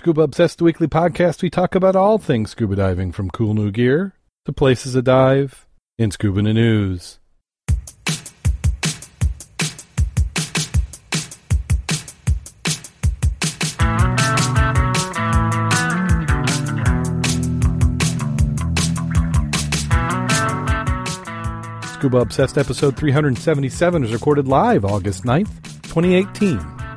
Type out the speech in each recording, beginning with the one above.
Scuba Obsessed Weekly Podcast, we talk about all things scuba diving from cool new gear to places to dive in scuba news. Scuba Obsessed episode 377 is recorded live August 9th, 2018.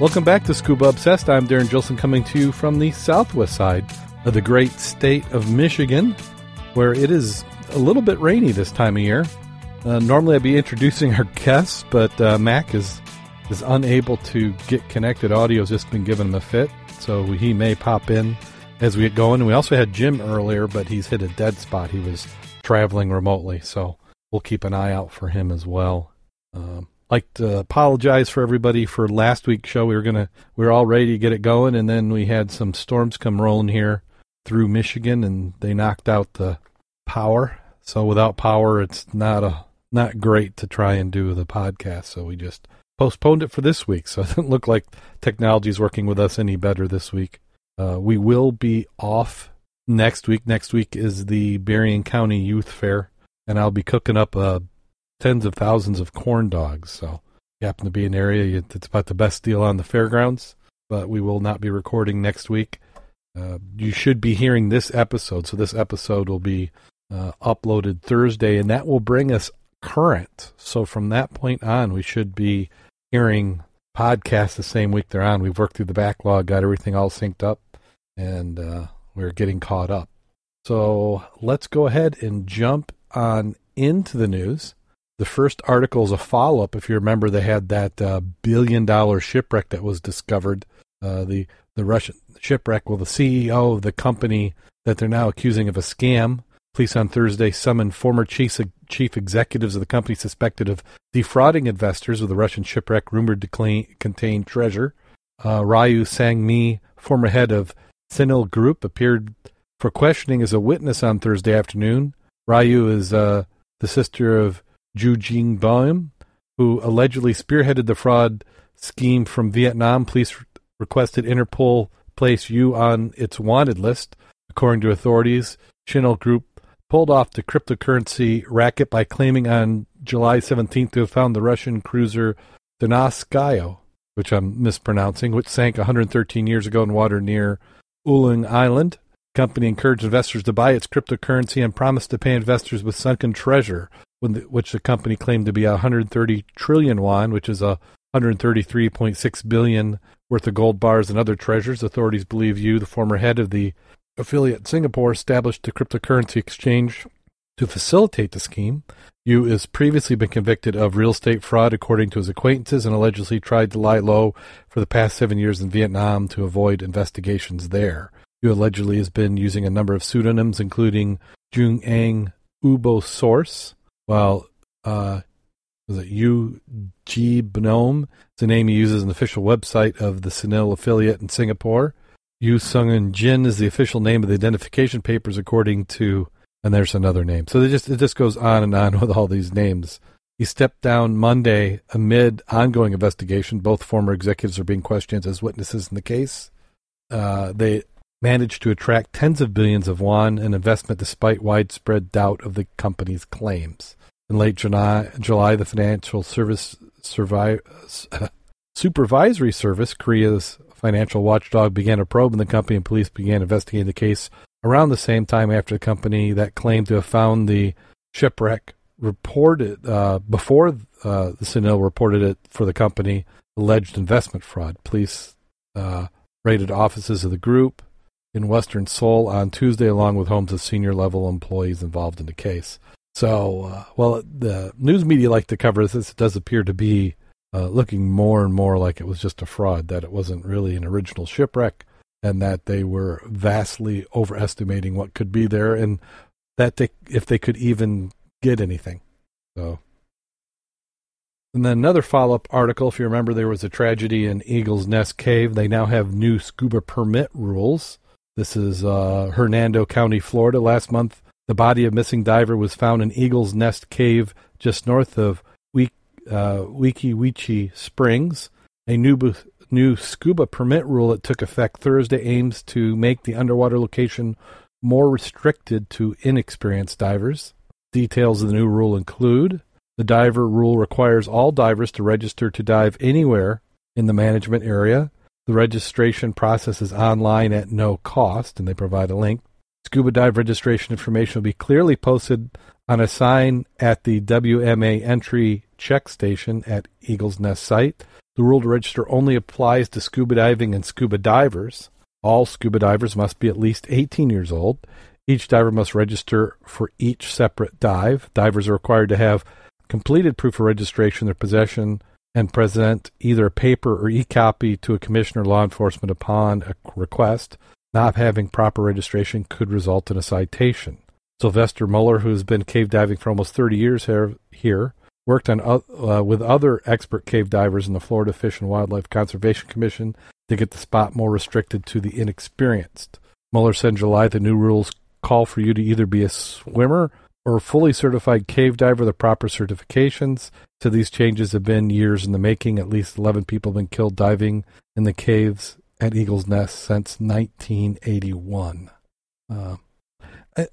Welcome back to Scuba Obsessed. I'm Darren Gilson coming to you from the southwest side of the great state of Michigan, where it is a little bit rainy this time of year. Uh, normally I'd be introducing our guests, but uh, Mack is is unable to get connected. Audio's just been giving him a fit, so he may pop in as we get going. We also had Jim earlier, but he's hit a dead spot. He was traveling remotely, so we'll keep an eye out for him as well. Um, like to apologize for everybody for last week's show. We were gonna we were all ready to get it going, and then we had some storms come rolling here through Michigan, and they knocked out the power. So without power, it's not a not great to try and do the podcast. So we just postponed it for this week. So it doesn't look like technology is working with us any better this week. Uh, we will be off next week. Next week is the Berrien County Youth Fair, and I'll be cooking up a tens of thousands of corn dogs. So, you happen to be in an area, it's about the best deal on the fairgrounds. But we will not be recording next week. Uh, you should be hearing this episode. So, this episode will be uh, uploaded Thursday, and that will bring us current. So, from that point on, we should be hearing podcasts the same week they're on. We've worked through the backlog, got everything all synced up, and uh, we're getting caught up. So, let's go ahead and jump on into the news. The first article is a follow up. If you remember, they had that uh, billion dollar shipwreck that was discovered. Uh, the the Russian shipwreck. Well, the CEO of the company that they're now accusing of a scam. Police on Thursday summoned former chief chief executives of the company suspected of defrauding investors with the Russian shipwreck rumored to claim, contain treasure. Uh, Ryu Sang-mi, former head of Sinil Group, appeared for questioning as a witness on Thursday afternoon. Ryu is uh, the sister of Zhu Jingbaum, who allegedly spearheaded the fraud scheme from Vietnam. Police requested Interpol place Yu on its wanted list. According to authorities, Sinil Group pulled off the cryptocurrency racket by claiming on July 17th to have found the Russian cruiser Donskaya, which I'm mispronouncing, which sank 113 years ago in water near Uling Island. The company encouraged investors to buy its cryptocurrency and promised to pay investors with sunken treasure which the company claimed to be 130 trillion won, which is a 133.6 billion worth of gold bars and other treasures. Authorities believe you, the former head of the affiliate Singapore, established the cryptocurrency exchange to facilitate the scheme. Yu has previously been convicted of real estate fraud, according to his acquaintances, and allegedly tried to lie low for the past seven years in Vietnam to avoid investigations there. Yu allegedly has been using a number of pseudonyms, including Jung Ang Ubo Source, while uh, was it Yu G Gnome? It's the name he uses on the official website of the Sinil affiliate in Singapore. Yu Sung Jin is the official name of the identification papers, according to, and there's another name. So it just it just goes on and on with all these names. He stepped down Monday amid ongoing investigation. Both former executives are being questioned as witnesses in the case. Uh, they managed to attract tens of billions of won in investment despite widespread doubt of the company's claims. In late July, July the Financial Service Supervisory Service, Korea's financial watchdog, began a probe in the company, and police began investigating the case around the same time after the company that claimed to have found the shipwreck reported uh, before uh, the Sinil reported it for the company alleged investment fraud. Police uh, raided offices of the group in Western Seoul on Tuesday, along with homes of senior level employees involved in the case. So, uh, well, the news media like to cover this. It does appear to be uh, looking more and more like it was just a fraud, that it wasn't really an original shipwreck, and that they were vastly overestimating what could be there, and that they, if they could even get anything. So, and then another follow up article. If you remember, there was a tragedy in Eagle's Nest Cave. They now have new scuba permit rules. This is uh, Hernando County, Florida. Last month, the body of missing diver was found in Eagle's Nest Cave just north of Wiki, uh, Springs. A new new scuba permit rule that took effect Thursday aims to make the underwater location more restricted to inexperienced divers. Details of the new rule include the diver rule requires all divers to register to dive anywhere in the management area. The registration process is online at no cost, and they provide a link. Scuba dive registration information will be clearly posted on a sign at the WMA entry check station at Eagles Nest site. The rule to register only applies to scuba diving and scuba divers. All scuba divers must be at least 18 years old. Each diver must register for each separate dive. Divers are required to have completed proof of registration in their possession and present either a paper or e-copy to a commissioner law enforcement upon a request. Not having proper registration could result in a citation. Sylvester Muller, who has been cave diving for almost 30 years here, here worked on uh, with other expert cave divers in the Florida Fish and Wildlife Conservation Commission to get the spot more restricted to the inexperienced. Muller said in July the new rules call for you to either be a swimmer or a fully certified cave diver with the proper certifications. So these changes have been years in the making. At least 11 people have been killed diving in the caves at Eagle's Nest since 1981. Uh, I,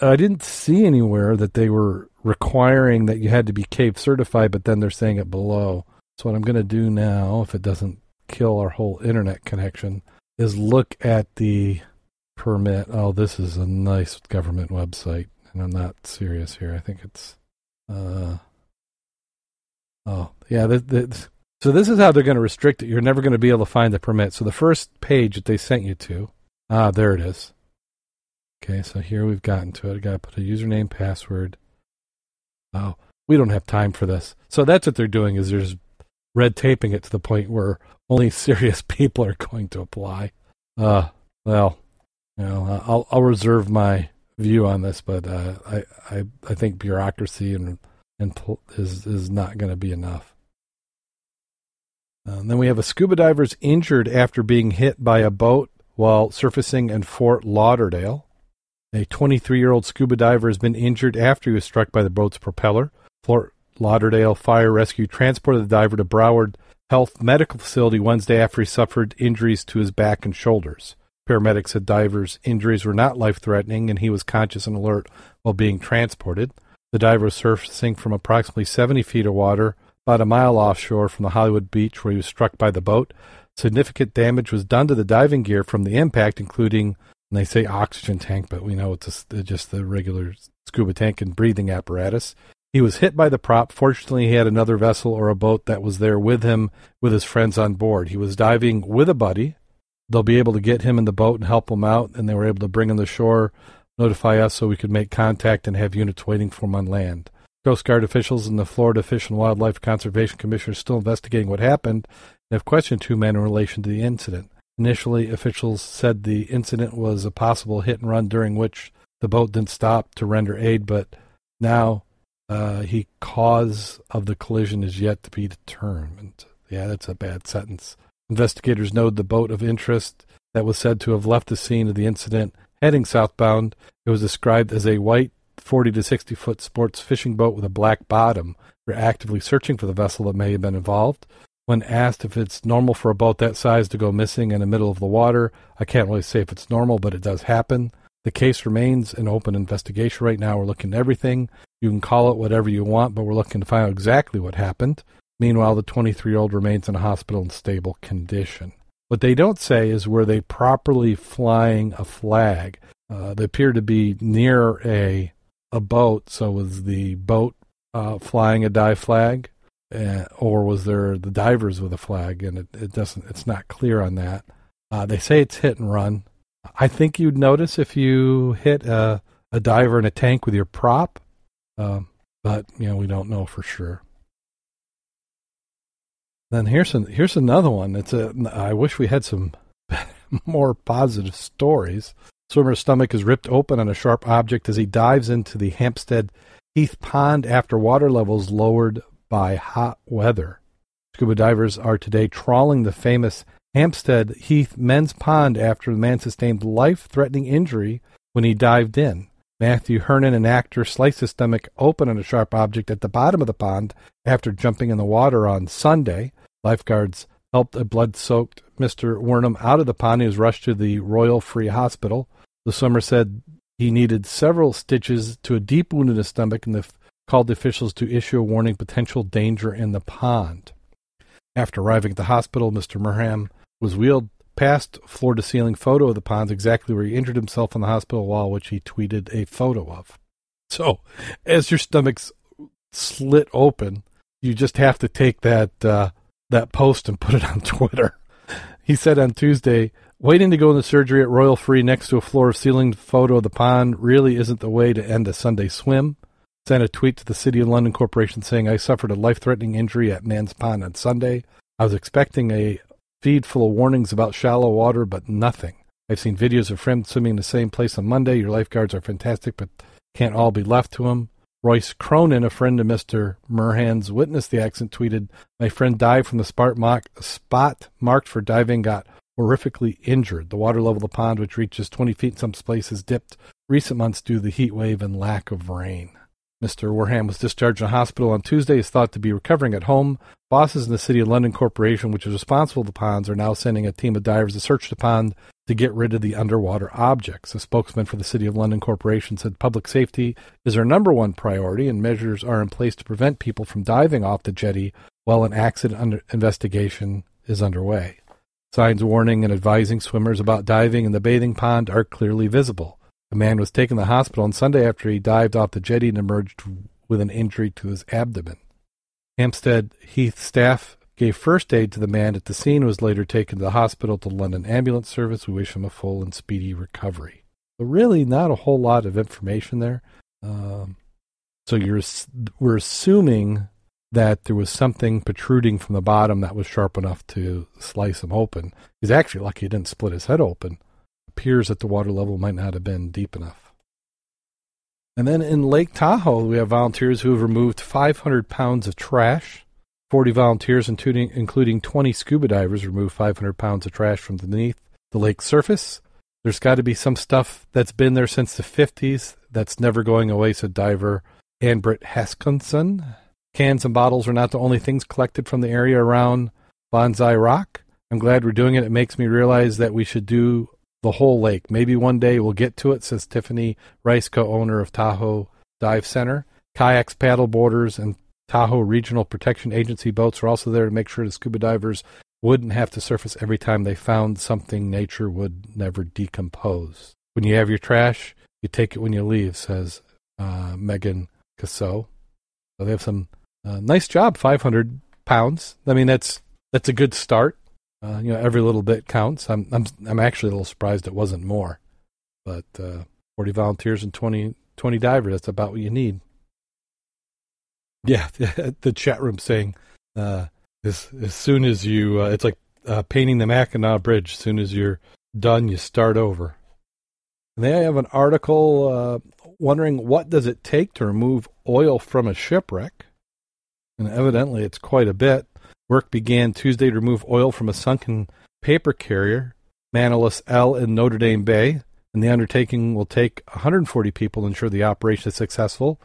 I didn't see anywhere that they were requiring that you had to be cave certified, but then they're saying it below. So what I'm going to do now, if it doesn't kill our whole internet connection, is look at the permit. Oh, this is a nice government website, and I'm not serious here. I think it's, uh, oh yeah. The, so this is how they're going to restrict it. You're never going to be able to find the permit. So the first page that they sent you to, ah, there it is. Okay, so here we've gotten to it. I got to put a username, password, oh, we don't have time for this. So that's what they're doing is there's red taping it to the point where only serious people are going to apply. Uh, well, you know, I'll I'll reserve my view on this, but uh, I I I think bureaucracy and and is is not going to be enough. Uh, then we have a scuba diver's injured after being hit by a boat while surfacing in Fort Lauderdale. A 23 year old scuba diver has been injured after he was struck by the boat's propeller. Fort Lauderdale Fire Rescue transported the diver to Broward Health Medical Facility Wednesday after he suffered injuries to his back and shoulders. Paramedics said diver's injuries were not life threatening and he was conscious and alert while being transported. The diver was surfacing from approximately 70 feet of water, about a mile offshore from the Hollywood beach where he was struck by the boat. Significant damage was done to the diving gear from the impact, including they say oxygen tank, but we know it's a, uh, just the regular scuba tank and breathing apparatus. He was hit by the prop. Fortunately, he had another vessel or a boat that was there with him with his friends on board. He was diving with a buddy. They'll be able to get him in the boat and help him out, and they were able to bring him to shore, notify us so we could make contact and have units waiting for him on land. Coast Guard officials and the Florida Fish and Wildlife Conservation Commission are still investigating what happened and have questioned two men in relation to the incident. Initially, officials said the incident was a possible hit and run during which the boat didn't stop to render aid, but now uh, he cause of the collision is yet to be determined. Yeah, that's a bad sentence. Investigators know the boat of interest that was said to have left the scene of the incident heading southbound. It was described as a white 40 to 60 foot sports fishing boat with a black bottom. We're actively searching for the vessel that may have been involved. When asked if it's normal for a boat that size to go missing in the middle of the water, I can't really say if it's normal, but it does happen. The case remains an open investigation right now. We're looking at everything. You can call it whatever you want, but we're looking to find out exactly what happened. Meanwhile, the 23 year old remains in a hospital in stable condition. What they don't say is were they properly flying a flag? Uh, they appear to be near a a boat, so was the boat uh, flying a dive flag? uh, or was there the divers with a flag? And it, it doesn't. It's not clear on that. Uh, they say it's hit and run. I think you'd notice if you hit a, a diver in a tank with your prop, um, but you know we don't know for sure. Then here's an, here's another one. It's a. I wish we had some more positive stories. Swimmer's stomach is ripped open on a sharp object as he dives into the Hampstead Heath Pond after water levels lowered by hot weather. Scuba divers are today trawling the famous Hampstead Heath Men's Pond after the man sustained life threatening injury when he dived in. Matthew Hernon, an actor, sliced his stomach open on a sharp object at the bottom of the pond after jumping in the water on Sunday. Lifeguards helped a blood soaked Mr. Wernham out of the pond. He was rushed to the Royal Free Hospital. The swimmer said he needed several stitches to a deep wound in his stomach and the, called the officials to issue a warning potential danger in the pond. After arriving at the hospital, Mr. Wernham was wheeled past floor to ceiling photo of the ponds exactly where he injured himself on the hospital wall, which he tweeted a photo of. So, as your stomach's slit open, you just have to take that uh, that post and put it on Twitter. He said on Tuesday, waiting to go into surgery at Royal Free next to a floor of ceiling photo of the pond really isn't the way to end a Sunday swim. Sent a tweet to the City of London Corporation saying, I suffered a life threatening injury at Man's Pond on Sunday. I was expecting a feed full of warnings about shallow water, but nothing. I've seen videos of friends swimming in the same place on Monday. Your lifeguards are fantastic, but can't all be left to them. Royce Cronin, a friend of Mr. Wernham's, witnessed the accident, tweeted, My friend died from the spot, mark, spot marked for diving, got horrifically injured. The water level of the pond, which reaches 20 feet in some places, dipped recent months due to the heat wave and lack of rain. Mr. Wernham was discharged from hospital on Tuesday. Is thought to be recovering at home. Bosses in the City of London Corporation, which is responsible for the ponds, are now sending a team of divers to search the pond to get rid of the underwater objects. A spokesman for the City of London Corporation said public safety is our number one priority and measures are in place to prevent people from diving off the jetty while an accident investigation is underway. Signs warning and advising swimmers about diving in the bathing pond are clearly visible. A man was taken to the hospital on Sunday after he dived off the jetty and emerged with an injury to his abdomen. Hampstead Heath staff gave first aid to the man at the scene was later taken to the hospital to London Ambulance Service. We wish him a full and speedy recovery. But really, not a whole lot of information there. Um, so you're we're assuming that there was something protruding from the bottom that was sharp enough to slice him open. He's actually lucky he didn't split his head open. Appears that the water level might not have been deep enough. And then in Lake Tahoe, we have volunteers who have removed 500 pounds of trash 40 volunteers, including, including 20 scuba divers, removed 500 pounds of trash from beneath the lake's surface. There's got to be some stuff that's been there since the 50s that's never going away, said diver Ann-Britt Haskinson. Cans and bottles are not the only things collected from the area around Bonsai Rock. I'm glad we're doing it. It makes me realize that we should do the whole lake. Maybe one day we'll get to it, says Tiffany Rice, co owner of Tahoe Dive Center. Kayaks, paddle boarders, and Tahoe Regional Protection Agency boats were also there to make sure the scuba divers wouldn't have to surface every time they found something nature would never decompose. When you have your trash, you take it when you leave, says uh, Megan Casso. So they have some uh, nice job, 500 pounds. I mean, that's that's a good start. Uh, you know, every little bit counts. I'm I'm I'm actually a little surprised it wasn't more, but uh, 40 volunteers and 20 20 divers. That's about what you need. Yeah, the chat room saying uh, as as soon as you, uh, it's like painting the Mackinac Bridge. As soon as you're done, you start over. And they have an article wondering what does it take to remove oil from a shipwreck, and evidently it's quite a bit. Work began Tuesday to remove oil from a sunken paper carrier, Manolis L in Notre Dame Bay, and the undertaking will take 140 people to ensure the operation is successful.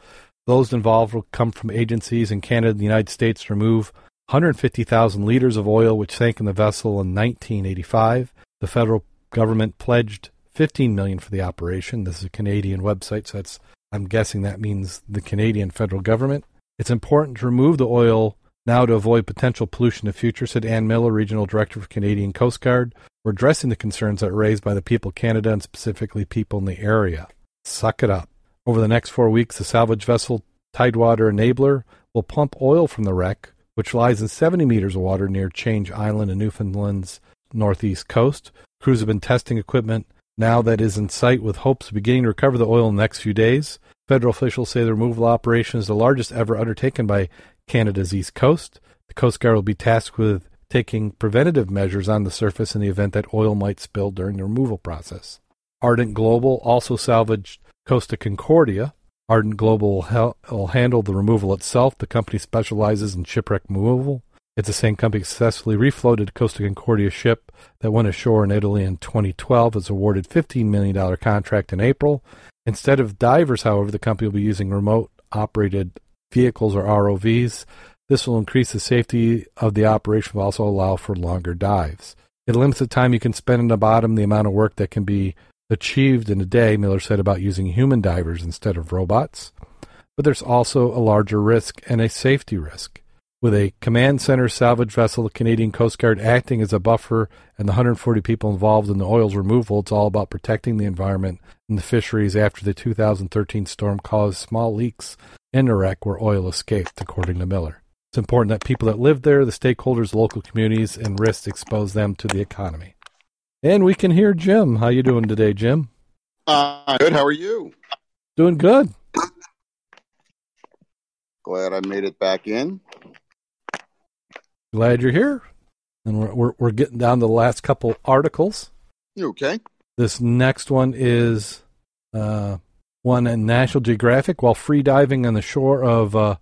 Those involved will come from agencies in Canada and the United States to remove 150,000 liters of oil which sank in the vessel in 1985. The federal government pledged 15 million for the operation. This is a Canadian website, so that's I'm guessing that means the Canadian federal government. It's important to remove the oil now to avoid potential pollution in the future, said Ann Miller, Regional Director for Canadian Coast Guard. We're addressing the concerns that are raised by the people of Canada and specifically people in the area. Suck it up. Over the next four weeks, the salvage vessel Tidewater Enabler will pump oil from the wreck, which lies in 70 meters of water near Change Island in Newfoundland's northeast coast. Crews have been testing equipment now that is in sight with hopes of beginning to recover the oil in the next few days. Federal officials say the removal operation is the largest ever undertaken by Canada's east coast. The Coast Guard will be tasked with taking preventative measures on the surface in the event that oil might spill during the removal process. Ardent Global also salvaged Costa Concordia. Ardent Global will handle the removal itself. The company specializes in shipwreck removal. It's the same company successfully refloated Costa Concordia ship that went ashore in Italy in 2012. It's awarded $15 million contract in April. Instead of divers, however, the company will be using remote operated vehicles or ROVs. This will increase the safety of the operation, but also allow for longer dives. It limits the time you can spend in the bottom, the amount of work that can be achieved in a day, Miller said about using human divers instead of robots. But there's also a larger risk and a safety risk. With a command center salvage vessel, the Canadian Coast Guard acting as a buffer, and the 140 people involved in the oil's removal, it's all about protecting the environment and the fisheries after the 2013 storm caused small leaks in the wreck where oil escaped, according to Miller. It's important that people that live there, the stakeholders, local communities, and risks expose them to the economy. And we can hear Jim. How you doing today, Jim? Uh, good. How are you? Doing good. Glad I made it back in. Glad you're here. And we're, we're, we're getting down to the last couple articles. You okay? This next one is uh, one in National Geographic while free diving on the shore of uh,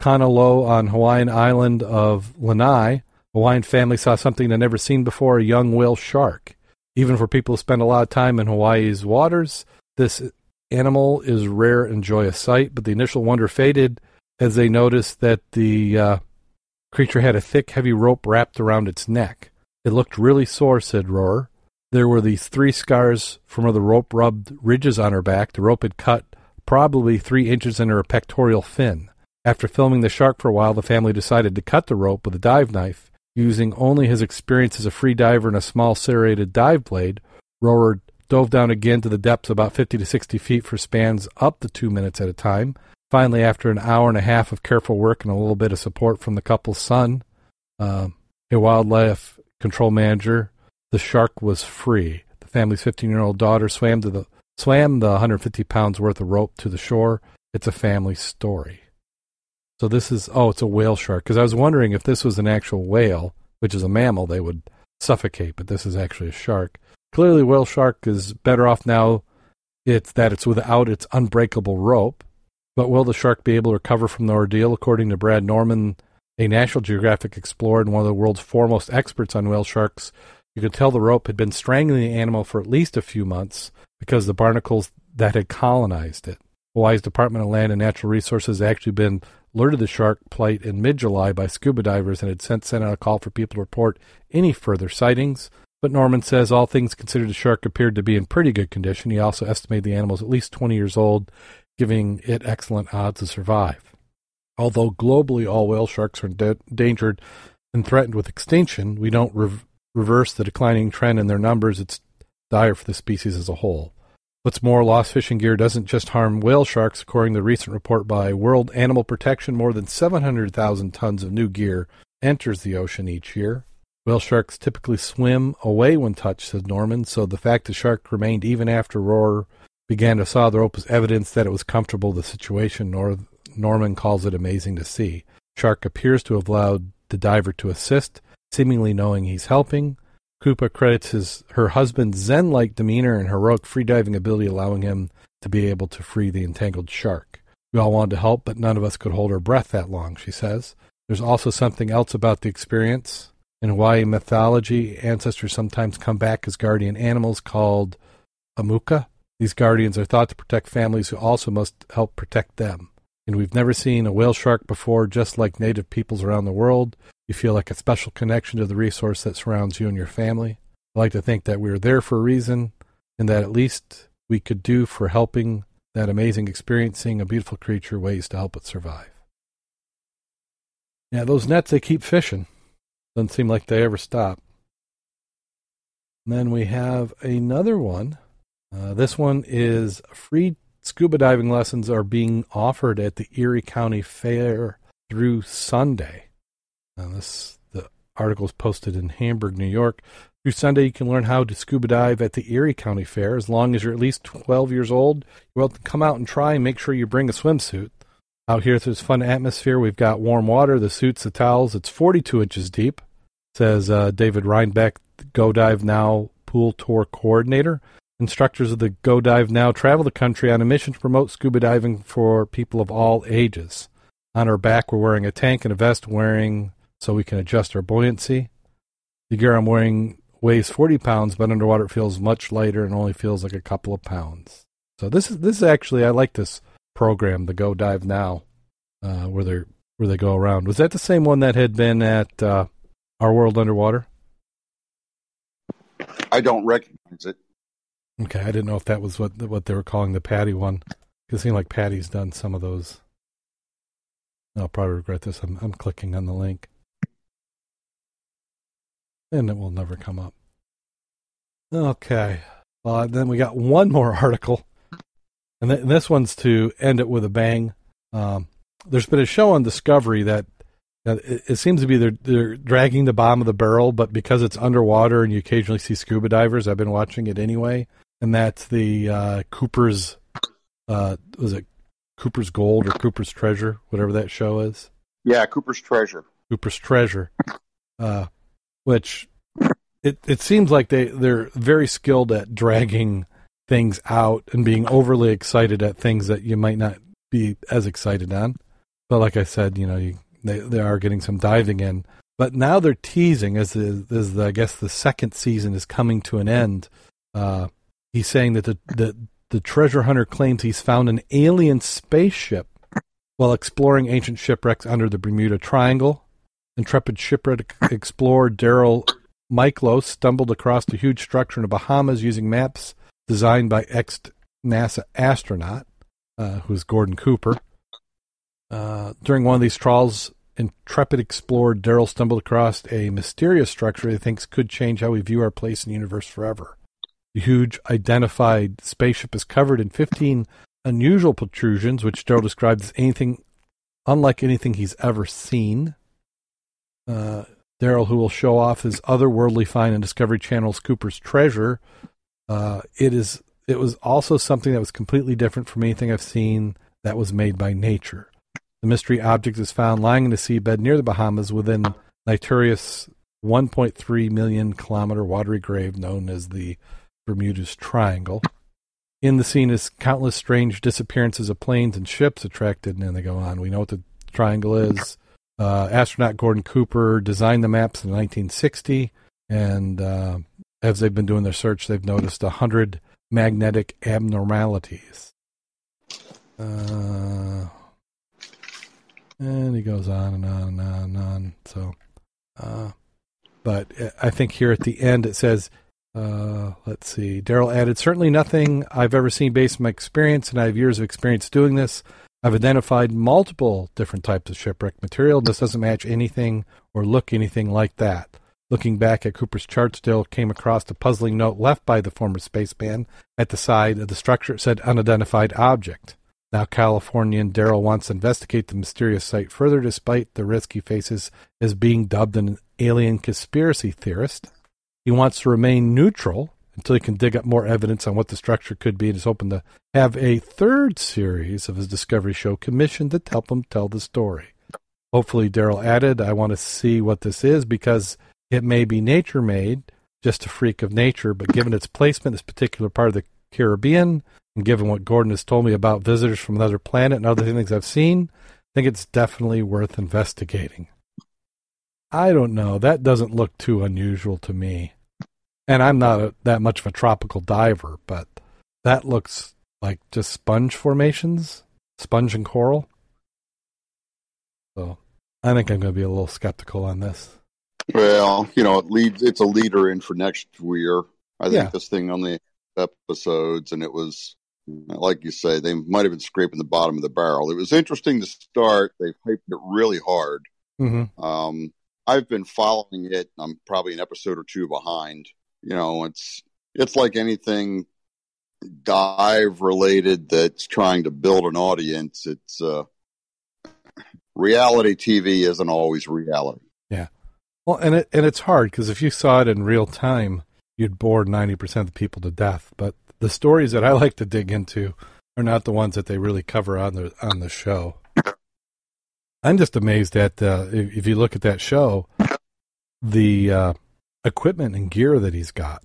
Kanaloa on Hawaiian island of Lanai. Hawaiian family saw something they'd never seen before a young whale shark. Even for people who spend a lot of time in Hawaii's waters, this animal is rare and joyous sight, but the initial wonder faded as they noticed that the uh, creature had a thick, heavy rope wrapped around its neck. It looked really sore, said Rohrer. There were these three scars from where the rope rubbed ridges on her back. The rope had cut probably three inches in her pectoral fin. After filming the shark for a while, the family decided to cut the rope with a dive knife. Using only his experience as a free diver and a small serrated dive blade, Rohrer dove down again to the depths about 50 to 60 feet for spans up to two minutes at a time. Finally, after an hour and a half of careful work and a little bit of support from the couple's son, uh, a wildlife control manager, the shark was free. The family's 15 year old daughter swam to the swam the 150 pounds worth of rope to the shore. It's a family story. So this is oh, it's a whale shark. Because I was wondering if this was an actual whale, which is a mammal, they would suffocate, but this is actually a shark. Clearly, whale shark is better off now. It's that it's without its unbreakable rope. But will the shark be able to recover from the ordeal? According to Brad Norman, a National Geographic explorer and one of the world's foremost experts on whale sharks, you could tell the rope had been strangling the animal for at least a few months because the barnacles that had colonized it. Hawaii's Department of Land and Natural Resources had actually been alerted to the shark plight in mid July by scuba divers and had since sent out a call for people to report any further sightings. But Norman says all things considered, the shark appeared to be in pretty good condition. He also estimated the animal was at least 20 years old, giving it excellent odds to survive. Although globally all whale sharks are endangered and threatened with extinction, we don't re- reverse the declining trend in their numbers. It's dire for the species as a whole. What's more, lost fishing gear doesn't just harm whale sharks. According to a recent report by World Animal Protection, more than 700,000 tons of new gear enters the ocean each year. Whale sharks typically swim away when touched, said Norman, so the fact the shark remained even after Rohrer began to saw the rope was evidence that it was comfortable the situation. Nor- Norman calls it amazing to see. Shark appears to have allowed the diver to assist, seemingly knowing he's helping. Koopa credits his her husband's zen-like demeanor and heroic freediving ability, allowing him to be able to free the entangled shark. We all wanted to help, but none of us could hold our breath that long, she says. There's also something else about the experience. In Hawaii mythology, ancestors sometimes come back as guardian animals called aumakua. These guardians are thought to protect families who also must help protect them. And we've never seen a whale shark before, just like native peoples around the world. You feel like a special connection to the resource that surrounds you and your family. I like to think that we are there for a reason and that at least we could do for helping that amazing experience seeing a beautiful creature ways to help it survive. Yeah, those nets, they keep fishing. Doesn't seem like they ever stop. And then we have another one. Uh, this one is free scuba diving lessons are being offered at the Erie County Fair through Sunday. This the article is posted in Hamburg, New York. Through Sunday, you can learn how to scuba dive at the Erie County Fair. As long as you're at least 12 years old, you're welcome to come out and try and make sure you bring a swimsuit. Out here, there's fun atmosphere. We've got warm water, the suits, the towels. It's 42 inches deep, says uh, David Reinbeck, Go Dive Now pool tour coordinator. Instructors of the Go Dive Now travel the country on a mission to promote scuba diving for people of all ages. On our back, we're wearing a tank and a vest, wearing so we can adjust our buoyancy. The gear I'm wearing weighs 40 pounds, but underwater it feels much lighter and only feels like a couple of pounds. So this is this is actually I like this program, the Go Dive Now, uh, where they where they go around. Was that the same one that had been at uh, Our World Underwater? I don't recognize it. Okay, I didn't know if that was what what they were calling the Patty one. It seemed like Patty's done some of those. I'll probably regret this. I'm I'm clicking on the link, and it will never come up. Okay, well then we got one more article, and, th- and this one's to end it with a bang. Um, there's been a show on Discovery that it, it, seems to be they're they're dragging the bottom of the barrel, but because it's underwater and you occasionally see scuba divers, I've been watching it anyway and that's the uh, Cooper's. Uh, was it Cooper's Gold or Cooper's Treasure, whatever that show is? Yeah, Cooper's Treasure. Cooper's Treasure, uh, which it it seems like they they're very skilled at dragging things out and being overly excited at things that you might not be as excited on. But like I said, you know, you, they they are getting some diving in. But now they're teasing as the, as the, I guess the second season is coming to an end. Uh, He's saying that the, the, the treasure hunter claims he's found an alien spaceship while exploring ancient shipwrecks under the Bermuda Triangle. Intrepid shipwreck explorer Darrell Miklos stumbled across a huge structure in the Bahamas using maps designed by ex NASA astronaut, uh, who's Gordon Cooper. Uh, during one of these trawls, intrepid explorer Darrell stumbled across a mysterious structure he thinks could change how we view our place in the universe forever. The huge identified spaceship is covered in 15 unusual protrusions, which Darrell describes as anything unlike anything he's ever seen. Uh, Darrell, who will show off his otherworldly find in Discovery Channel's Cooper's Treasure, uh, it is it was also something that was completely different from anything I've seen that was made by nature. The mystery object is found lying in the seabed near the Bahamas within Naturia's 1.3 million kilometer watery grave known as the Bermuda's Triangle. In the scene is countless strange disappearances of planes and ships attracted, and then they go on. We know what the triangle is. Uh, astronaut Gordon Cooper designed the maps in 1960, and uh, as they've been doing their search, they've noticed a hundred magnetic abnormalities. Uh, and he goes on and on and on and on. So, uh, but I think here at the end it says uh, let's see. Darrell added, certainly nothing I've ever seen based on my experience, and I have years of experience doing this. I've identified multiple different types of shipwreck material. This doesn't match anything or look anything like that. Looking back at Cooper's chart, still came across a puzzling note left by the former spaceman at the side of the structure. It said unidentified object. Now, Californian Darrell wants to investigate the mysterious site further, despite the risk he faces as being dubbed an alien conspiracy theorist. He wants to remain neutral until he can dig up more evidence on what the structure could be and is hoping to have a third series of his Discovery show commissioned to help him tell the story. Hopefully, Darrell added, I want to see what this is because it may be nature made, just a freak of nature, but given its placement this particular part of the Caribbean, and given what Gordon has told me about visitors from another planet and other things I've seen, I think it's definitely worth investigating. I don't know. That doesn't look too unusual to me. And I'm not a, that much of a tropical diver, but that looks like just sponge formations, sponge and coral. So I think I'm going to be a little skeptical on this. Well, you know, it leads. It's a leader in for next year. I think Yeah. this thing only episodes, and it was like you say, they might have been scraping the bottom of the barrel. It was interesting to start. They hyped it really hard. Mm-hmm. Um, I've been following it. I'm probably an episode or two behind. You know, it's it's like anything dive related that's trying to build an audience. It's uh, reality TV isn't always reality. Yeah. Well, and it and it's hard because if you saw it in real time, you'd bore ninety percent of the people to death. But the stories that I like to dig into are not the ones that they really cover on the on the show. I'm just amazed at uh, if, if you look at that show, the uh, equipment and gear that he's got.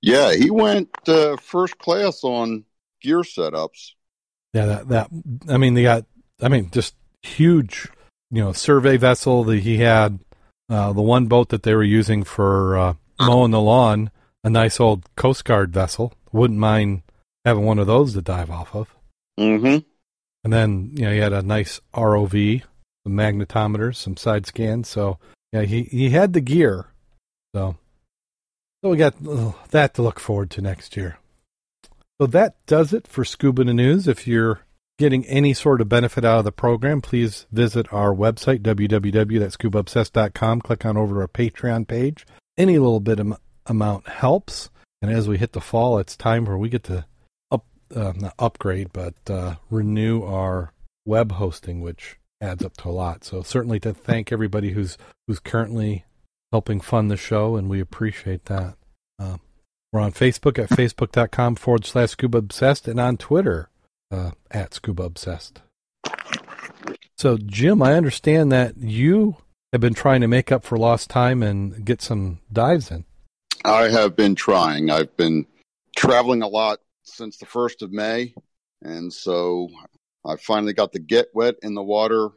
Yeah, he went uh, first class on gear setups. Yeah, that that I mean they got I mean just huge, you know, survey vessel that he had Uh, the one boat that they were using for uh, mowing the lawn, a nice old Coast Guard vessel. Wouldn't mind having one of those to dive off of. Mm-hmm. And then, you know, he had a nice ROV, some magnetometers, some side scans. So, yeah, he, he had the gear. So, so we got uh, that to look forward to next year. So that does it for Scuba News. If you're getting any sort of benefit out of the program, please visit our website, www.scubaobsessed.com. Click on over to our Patreon page. Any little bit of amount helps. And as we hit the fall, it's time where we get to up, uh, not upgrade, but uh, renew our web hosting, which adds up to a lot. So certainly to thank everybody who's who's currently helping fund the show, and we appreciate that. Uh, we're on Facebook at facebook.com forward slash scuba obsessed and on Twitter uh, at scuba obsessed. So, Jim, I understand that you have been trying to make up for lost time and get some dives in. I have been trying. I've been traveling a lot since the 1st of May. And so I finally got the get wet in the water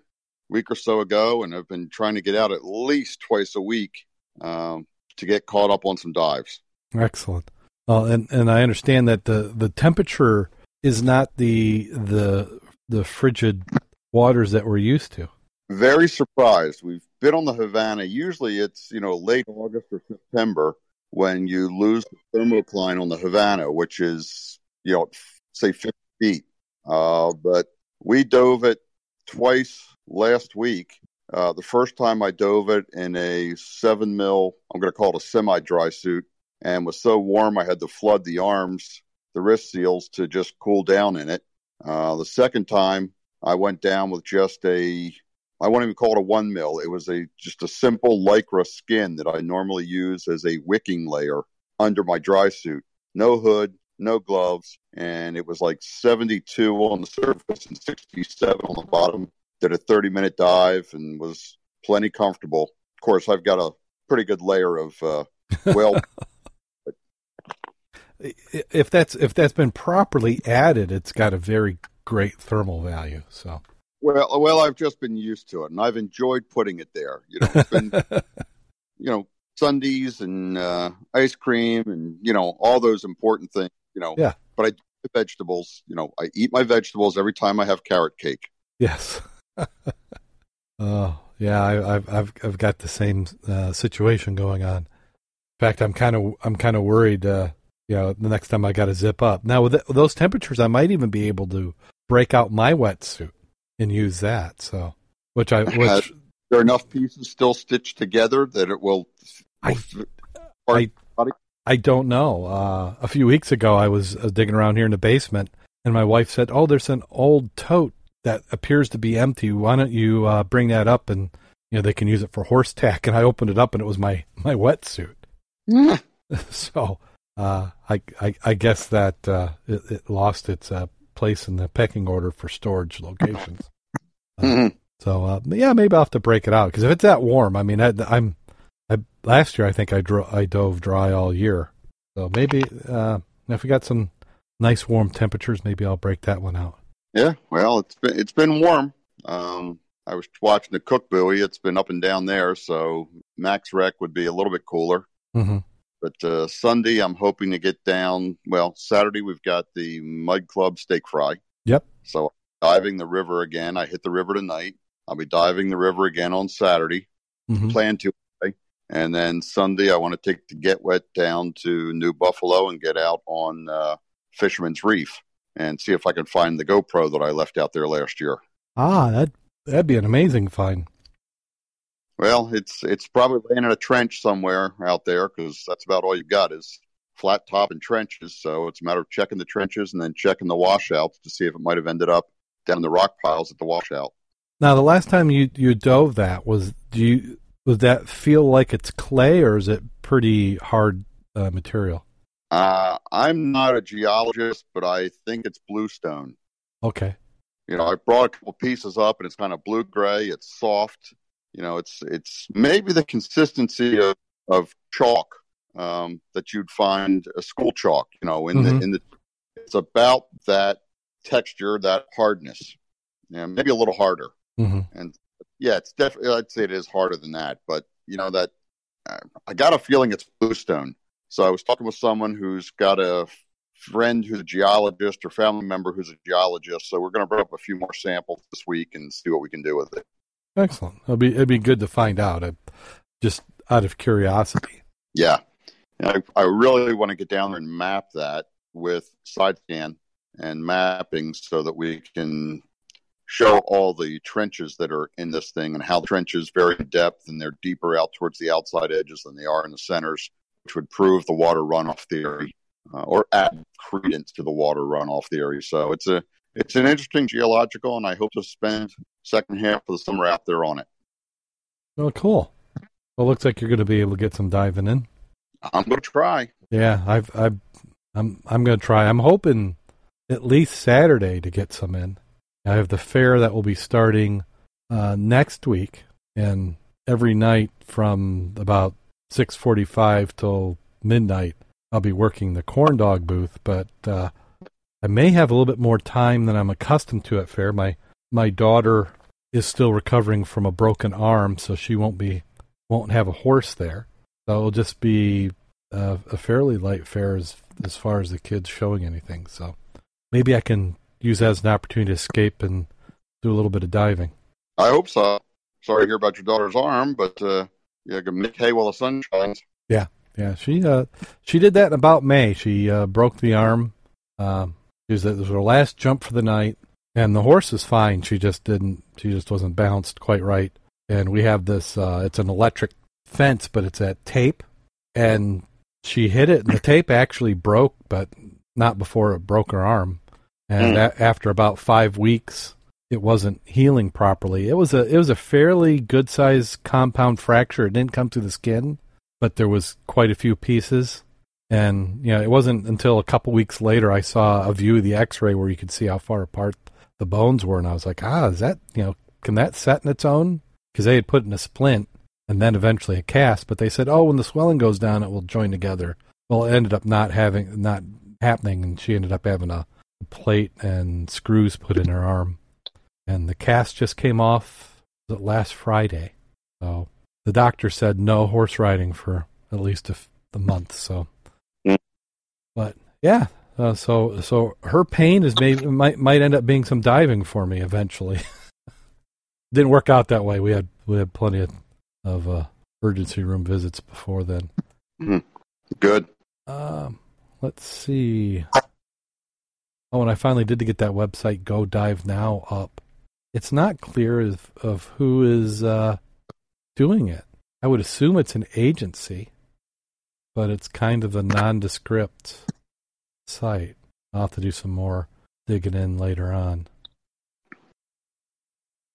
week or so ago, and I've been trying to get out at least twice a week um, to get caught up on some dives. Excellent. Well, and and I understand that the the temperature is not the the the frigid waters that we're used to. Very surprised. We've been on the Havana. Usually, it's you know late August or September when you lose the thermocline on the Havana, which is you know say 50 feet. Uh, but we dove it twice last week. Uh, the first time I dove it in a seven mil, I'm going to call it a semi dry suit, and was so warm I had to flood the arms, the wrist seals, to just cool down in it. Uh, the second time I went down with just a, I won't even call it a one mil. It was a just a simple lycra skin that I normally use as a wicking layer under my dry suit. No hood, no gloves, and it was like 72 on the surface and 67 on the bottom. Did a 30 minute dive and was plenty comfortable. Of course, I've got a pretty good layer of uh, well. if that's if that's been properly added, it's got a very great thermal value. So well, well, I've just been used to it, and I've enjoyed putting it there. You know, it's been you know sundaes and uh, ice cream, and you know all those important things. You know, yeah. But I do vegetables. You know, I eat my vegetables every time I have carrot cake. Yes. oh yeah, I, have I've I've got the same uh, situation going on. In fact, I'm kind of I'm kind of worried. Uh, you know, the next time I got to zip up. Now with, with, those temperatures, I might even be able to break out my wetsuit and use that. So, which I which uh, there are enough pieces still stitched together that it will. I I, I don't know. Uh, a few weeks ago, I was uh, digging around here in the basement, and my wife said, "Oh, there's an old tote that appears to be empty. Why don't you uh, bring that up and you know they can use it for horse tack?" And I opened it up, and it was my my wetsuit. so uh, I, I, I guess that uh, it, it, lost its uh, place in the pecking order for storage locations. Uh, mm-hmm. So uh, yeah, maybe I'll have to break it out because if it's that warm, I mean, I, am I, last year I think I dro- I dove dry all year, so maybe uh, if we got some nice warm temperatures, maybe I'll break that one out. Yeah, well, it's been it's been warm. Um, I was watching the Cook buoy; it's been up and down there, so max rec would be a little bit cooler. Mm-hmm. But uh, Sunday, I'm hoping to get down. Well, Saturday, we've got the Mud Club steak fry. Yep. So diving the river again. I hit the river tonight. I'll be diving the river again on Saturday. Mm-hmm. Plan to. And then Sunday, I want to take the Get Wet down to New Buffalo and get out on uh, Fisherman's Reef and see if I can find the GoPro that I left out there last year. Ah, that that'd be an amazing find. Well, it's it's probably laying in a trench somewhere out there because that's about all you've got is flat top and trenches. So it's a matter of checking the trenches and then checking the washouts to see if it might have ended up down in the rock piles at the washout. Now, the last time you you dove that was do you was that feel like it's clay or is it pretty hard uh, material? Uh, I'm not a geologist, but I think it's bluestone. Okay. You know, I brought a couple pieces up and it's kind of blue gray. It's soft you know, it's it's maybe the consistency of, of chalk um, that you'd find a school chalk. You know, in mm-hmm. the in the it's about that texture, that hardness. Yeah, maybe a little harder. Mm-hmm. And yeah, it's definitely I'd say it is harder than that, but you know, that I got a feeling it's bluestone. So I was talking with someone who's got a friend who's a geologist or family member who's a geologist. So we're going to bring up a few more samples this week and see what we can do with it. Excellent. It'll be it'd be good to find out. I, just out of curiosity. Yeah, I, I really want to get down there and map that with side scan and mapping so that we can show all the trenches that are in this thing and how the trenches vary in depth and they're deeper out towards the outside edges than they are in the centers, which would prove the water runoff theory uh, or add credence to the water runoff theory. So it's a it's an interesting geological, and I hope to spend second half of the summer out there on it. Oh, cool. Well, looks like you're going to be able to get some diving in. I'm going to try. Yeah, I've, I've, I'm, I'm going to try. I'm hoping at least Saturday to get some in. I have the fair that will be starting uh, next week, and every night from about six forty-five till midnight, I'll be working the corn dog booth. But uh, I may have a little bit more time than I'm accustomed to at fair. My my daughter is still recovering from a broken arm, so she won't be won't have a horse there. So it'll just be a, a fairly light fair as as far as the kids showing anything. So maybe I can use that as an opportunity to escape and do a little bit of diving. I hope so. Sorry to hear about your daughter's arm, but uh, yeah, can make hay while the sun shines. Yeah, yeah. She uh, she did that in about May. She uh, broke the arm. Um, it was, it was her last jump for the night, and the horse is fine. She just didn't. She just wasn't bounced quite right. And we have this. Uh, it's an electric fence, but it's at tape, and she hit it, and the tape actually broke, but not before it broke her arm. And mm. a- after about five weeks, it wasn't healing properly. It was a it was a fairly good sized compound fracture. It didn't come through the skin, but there was quite a few pieces. And you know, it wasn't until a couple weeks later I saw a view of the X-ray where you could see how far apart the bones were, and I was like, ah, is that you know, can that set in its own? Because they had put in a splint and then eventually a cast, but they said, oh, when the swelling goes down, it will join together. Well, it ended up not having not happening, and she ended up having a plate and screws put in her arm, and the cast just came off last Friday. So the doctor said no horse riding for at least a, a month. So but yeah, uh, so so her pain is maybe might might end up being some diving for me eventually. Didn't work out that way. We had we had plenty of, of uh, emergency room visits before then. Mm-hmm. Good. Um, let's see. Oh, and I finally did to get that website Go Dive Now up. It's not clear of of who is uh, doing it. I would assume it's an agency but it's kind of a nondescript site. I'll have to do some more digging in later on.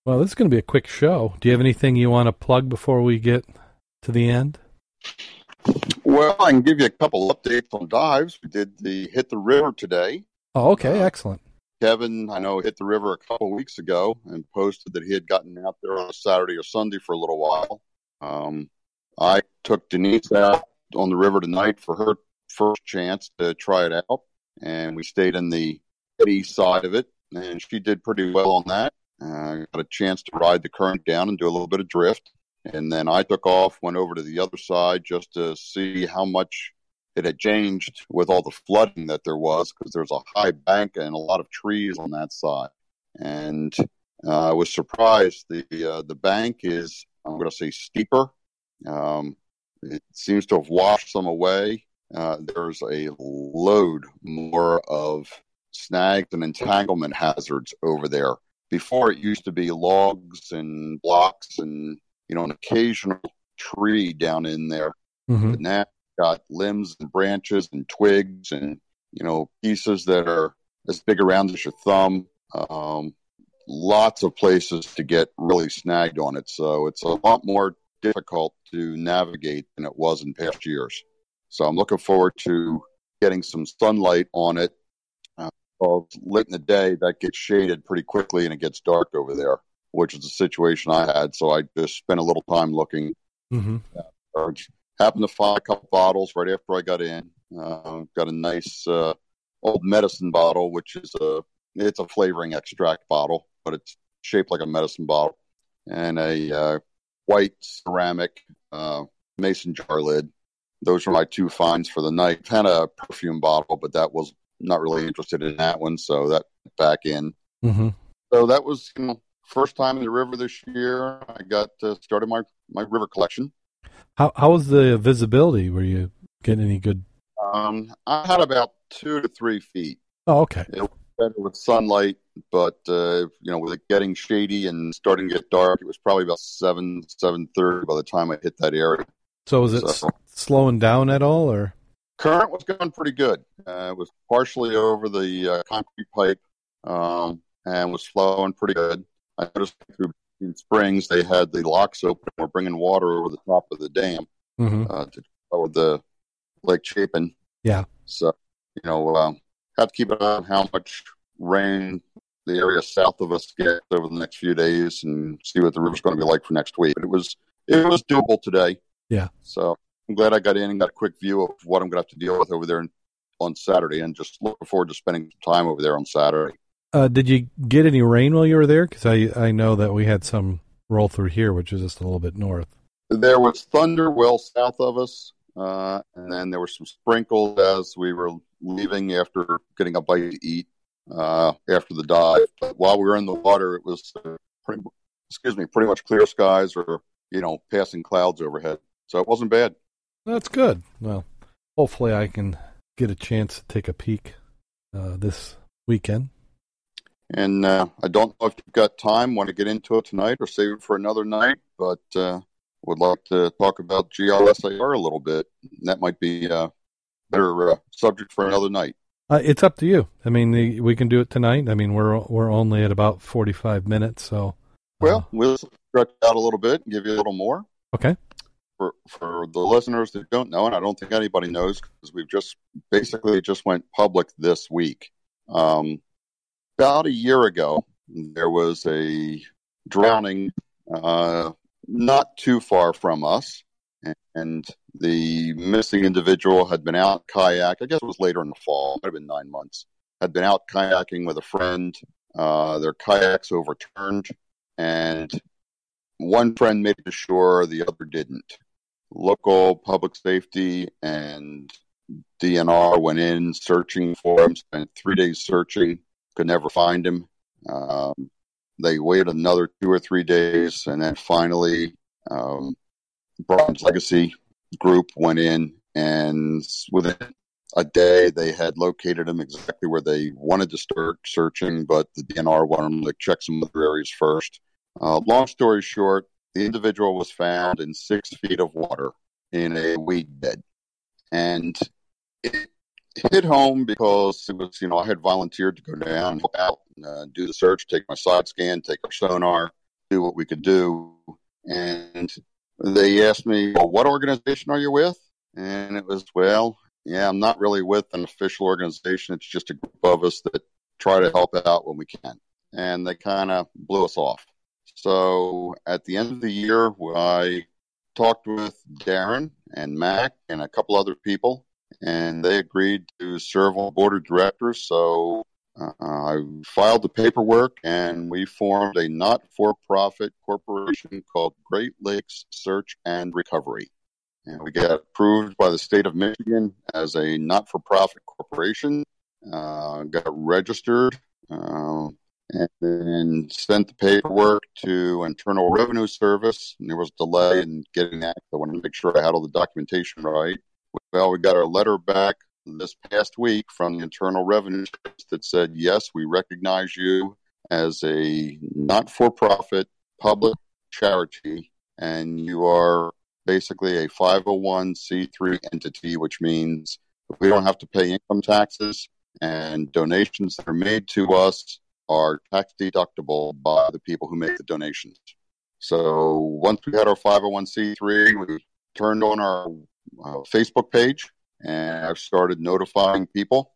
Well, this is going to be a quick show. Do you have anything you want to plug before we get to the end? Well, I can give you a couple updates on dives. We did the hit the river today. Oh, okay, uh, excellent. Kevin, I know, hit the river a couple weeks ago and posted that he had gotten out there on a Saturday or Sunday for a little while. Um, I took Denise out on the river tonight for her first chance to try it out, and we stayed in the east side of it, and she did pretty well on that. Uh, got a chance to ride the current down and do a little bit of drift, and then I took off, went over to the other side just to see how much it had changed with all the flooding that there was, because there's a high bank and a lot of trees on that side, and uh, I was surprised. the uh, The bank is I'm going to say steeper. Um, it seems to have washed some away. Uh, there's a load more of snags and entanglement hazards over there. Before it used to be logs and blocks and you know an occasional tree down in there. Mm-hmm. But now got limbs and branches and twigs and you know pieces that are as big around as your thumb. Um, lots of places to get really snagged on it. So it's a lot more difficult to navigate than it was in past years. So I'm looking forward to getting some sunlight on it. Uh, late in the day, that gets shaded pretty quickly and it gets dark over there, which is the situation I had. So I just spent a little time looking. Mm-hmm. Happened to find a couple bottles right after I got in. Uh, got a nice uh, old medicine bottle, which is a it's a flavoring extract bottle, but it's shaped like a medicine bottle, and a uh, white ceramic uh, mason jar lid. Those were my two finds for the night. Had a perfume bottle, but that was not really interested in that one, so that back in. Mm-hmm. So that was you know first time in the river this year. I got uh, started my my river collection. How how was the visibility? Were you getting any good? Um, I had about two to three feet. Oh, okay. It was better with sunlight, but uh, you know, with it getting shady and starting to get dark, it was probably about seven seven thirty by the time I hit that area. So was it So- s- slowing down at all, or? Current was going pretty good. Uh, it was partially over the uh, concrete pipe um, and was flowing pretty good. I noticed through in springs they had the locks open. We're bringing water over the top of the dam Mm-hmm. uh, to over the Lake Chapin. Yeah. So you know, um, have to keep an eye on how much rain the area south of us gets over the next few days, and see what the river's going to be like for next week. But it was it was doable today. Yeah. So I'm glad I got in and got a quick view of what I'm going to have to deal with over there on Saturday, and just looking forward to spending some time over there on Saturday. Uh, did you get any rain while you were there? Because I I know that we had some roll through here, which is just a little bit north. There was thunder well south of us, uh, and then there were some sprinkles as we were leaving after getting a bite to eat uh, after the dive. But while we were in the water, it was pretty, excuse me, pretty much clear skies or you know passing clouds overhead, so it wasn't bad. That's good. Well, hopefully I can get a chance to take a peek uh, this weekend. And uh, I don't know if you've got time, want to get into it tonight, or save it for another night, but uh, would like to talk about GLSAR a little bit. That might be a better uh, subject for another night. Uh, it's up to you. I mean, the- we can do it tonight. I mean, we're we're only at about forty five minutes, so. uh, Well, we'll stretch out a little bit and give you a little more. okay. For for the listeners that don't know, and I don't think anybody knows because we've just basically just went public this week. Um, about a year ago, there was a drowning uh, not too far from us, and the missing individual had been out kayak. I guess it was later in the fall, might have been nine months. Had been out kayaking with a friend. Uh, their kayaks overturned, and one friend made it to shore, the other didn't. Local public safety and DNR went in searching for him, spent three days searching, could never find him. Um, they waited another two or three days, and then finally, um, Brian's Legacy group went in, and within a day, they had located him exactly where they wanted to start searching, but the DNR wanted them to check some other areas first. Uh, long story short, the individual was found in six feet of water in a weed bed. And it hit home because it was, you know, I had volunteered to go down, help out, and, uh, do the search, take my side scan, take our sonar, do what we could do. And they asked me, well, what organization are you with? And it was, well, yeah, I'm not really with an official organization. It's just a group of us that try to help out when we can. And they kind of blew us off. So at the end of the year, I talked with Darren and Mack and a couple other people, and they agreed to serve on board of directors. So uh, I filed the paperwork, and we formed a not-for-profit corporation called Great Lakes Search and Recovery. And we got approved by the state of Michigan as a not-for-profit corporation. Uh, got registered. Uh, and then sent the paperwork to Internal Revenue Service. And there was delay in getting that. I wanted to make sure I had all the documentation right. Well, we got our letter back this past week from the Internal Revenue that said, yes, we recognize you as a not for profit public charity, and you are basically a 501c3 entity, which means we don't have to pay income taxes, and donations that are made to us are tax deductible by the people who make the donations. So once we had our 501c3, we turned on our uh, Facebook page and I've started notifying people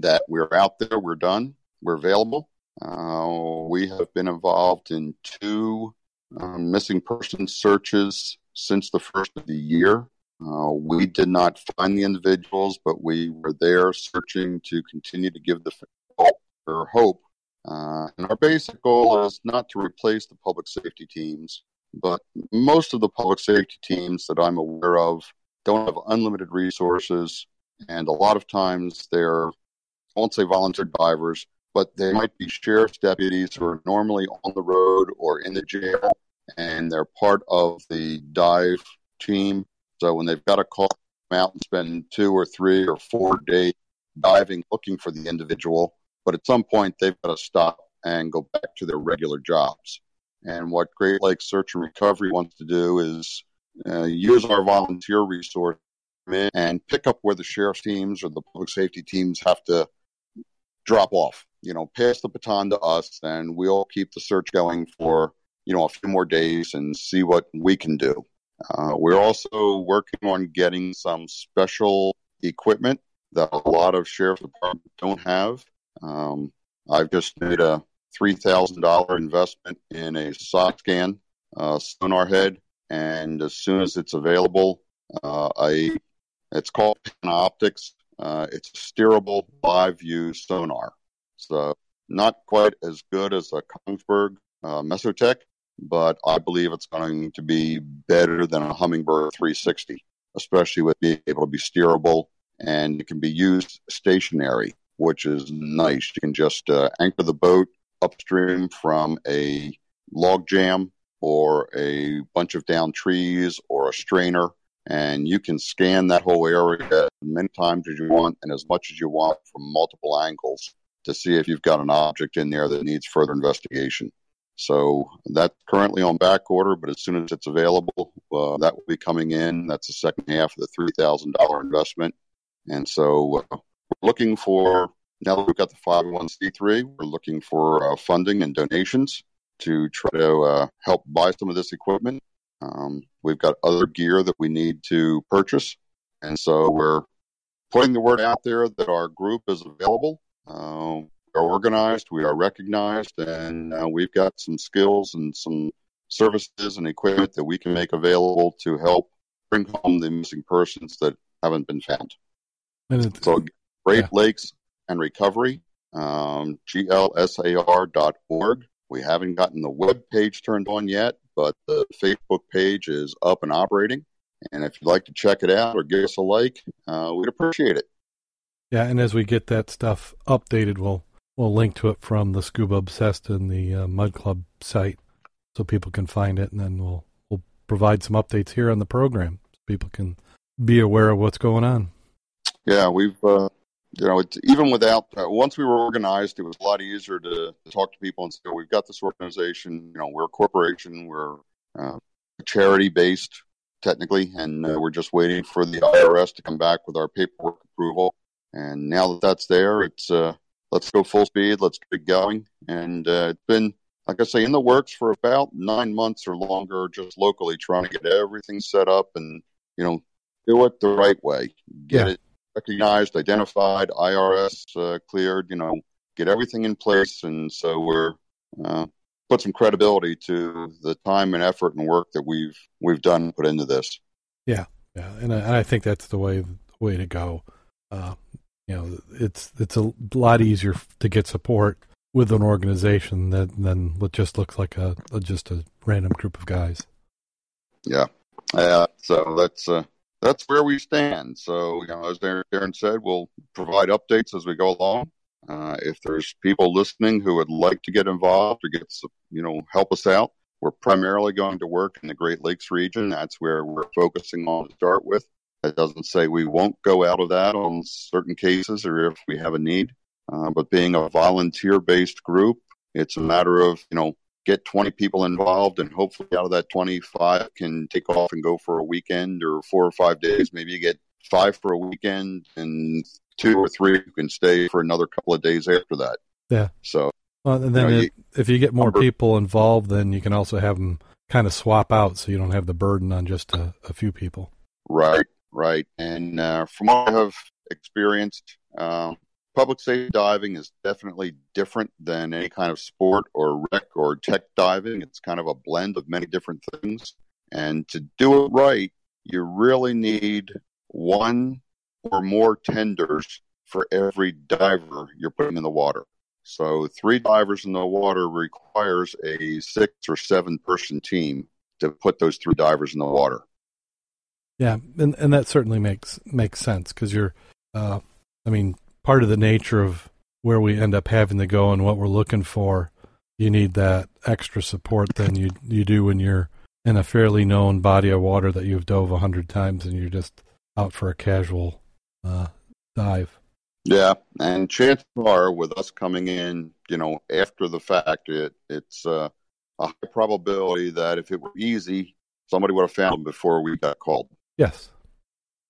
that we're out there, we're done, we're available. Uh, we have been involved in two um, missing person searches since the first of the year. Uh, we did not find the individuals, but we were there searching to continue to give the hope or hope uh, and our basic goal is not to replace the public safety teams, but most of the public safety teams that I'm aware of don't have unlimited resources. And a lot of times they're, I won't say volunteer divers, but they might be sheriff's deputies who are normally on the road or in the jail, and they're part of the dive team. So when they've got to call out and spend two or three or four days diving looking for the individual, but at some point they've got to stop and go back to their regular jobs. And what Great Lakes Search and Recovery wants to do is uh, use our volunteer resource and pick up where the sheriff's teams or the public safety teams have to drop off. You know, pass the baton to us, and we'll keep the search going for you know a few more days and see what we can do. Uh, we're also working on getting some special equipment that a lot of sheriff's departments don't have. Um, I've just made a three thousand dollar investment in a sock scan uh, sonar head, and as soon as it's available, uh, I it's called Panoptix. Uh, it's steerable live view sonar. So not quite as good as a Kongsberg uh, Mesotech, but I believe it's going to be better than a Humminbird 360, especially with being able to be steerable and it can be used stationary, which is nice. You can just uh, anchor the boat upstream from a log jam or a bunch of down trees or a strainer and you can scan that whole area as many times as you want and as much as you want from multiple angles to see if you've got an object in there that needs further investigation. So that's currently on back order, but as soon as it's available, uh, that will be coming in. That's the second half of the three thousand dollar investment, and so uh, we're looking for now that we've got the five hundred oh one c three, we're looking for uh, funding and donations to try to uh, help buy some of this equipment. Um, we've got other gear that we need to purchase, and so we're putting the word out there that our group is available. Uh, we are organized, we are recognized, and uh, we've got some skills and some services and equipment that we can make available to help bring home the missing persons that haven't been found. so, Great yeah. Lakes and Recovery, um, glsar.org. We haven't gotten the web page turned on yet, but the Facebook page is up and operating. And if you'd like to check it out or give us a like, uh, we'd appreciate it. Yeah, and as we get that stuff updated, we'll we'll link to it from the Scuba Obsessed and the uh, Mud Club site, so people can find it, and then we'll we'll provide some updates here on the program, so people can be aware of what's going on. Yeah, we've uh, you know, it, even without uh, once we were organized, it was a lot easier to, to, talk to people and say, "We've got this organization. You know, we're a corporation. We're uh, charity based technically, and uh, we're just waiting for the IRS to come back with our paperwork approval. And now that that's there, it's uh, let's go full speed. Let's get going. And uh, it's been, like I say, in the works for about nine months or longer, just locally trying to get everything set up and you know do it the right way. Get yeah. it recognized, identified, IRS uh, cleared, you know, get everything in place. And so we're uh, put some credibility to the time and effort and work that we've we've done put into this. Yeah, yeah, and I, and I think that's the way way to go. Uh, you know, it's it's a lot easier to get support with an organization that than what just looks like a, a just a random group of guys. Yeah, yeah. So that's uh, that's where we stand. So, you know, as Darren said, we'll provide updates as we go along. Uh, if there's people listening who would like to get involved or get, you know, help us out, we're primarily going to work in the Great Lakes region. That's where we're focusing on to start with. That doesn't say we won't go out of that on certain cases or if we have a need. Uh, but being a volunteer based group, it's a matter of, you know, get 20 people involved and hopefully out of that 25 can take off and go for a weekend or four or five days. Maybe you get five for a weekend and two or three who can stay for another couple of days after that. Yeah. So well, and then you know, it, you, if you get more number, people involved then you can also have them kind of swap out so you don't have the burden on just a, a few people. Right right. And uh, from what i have experienced uh, public safety diving is definitely different than any kind of sport or wreck or tech diving. It's kind of a blend of many different things. And to do it right, you really need one or more tenders for every diver you're putting in the water. So three divers in the water requires a six or seven person team to put those three divers in the water. Yeah, and and that certainly makes makes sense because you're, uh, I mean, part of the nature of where we end up having to go and what we're looking for, you need that extra support than you you do when you're in a fairly known body of water that you've dove a hundred times and you're just out for a casual uh, dive. Yeah, and chances are with us coming in, you know, after the fact, it it's uh, a high probability that if it were easy, somebody would have found them before we got called. Yes.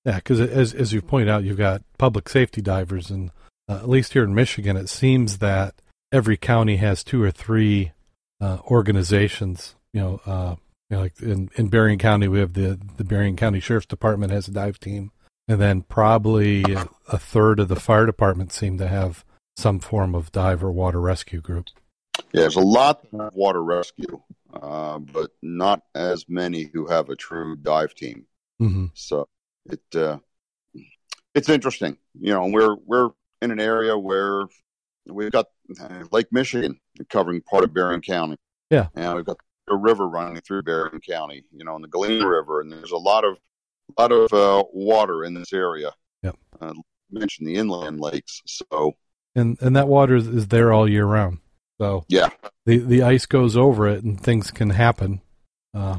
Yeah, because as as you point out, you've got public safety divers, and uh, at least here in Michigan, it seems that every county has two or three uh, organizations. You know, uh, you know, like in in Berrien County, we have the the Berrien County Sheriff's Department has a dive team, and then probably a, third of the fire department seem to have some form of dive or water rescue group. Yeah, there's a lot of water rescue, uh, but not as many who have a true dive team. Mm-hmm. So it uh, it's interesting. You know, we're we're in an area where we've got uh, Lake Michigan covering part of Berrien County. Yeah, and we've got a river running through Berrien County. You know, and the Galien River, and there's a lot of lot of uh, water in this area. Yep. Uh, mentioned the inland lakes, so and and that water is, is there all year round. So yeah, the the ice goes over it, and things can happen. Uh,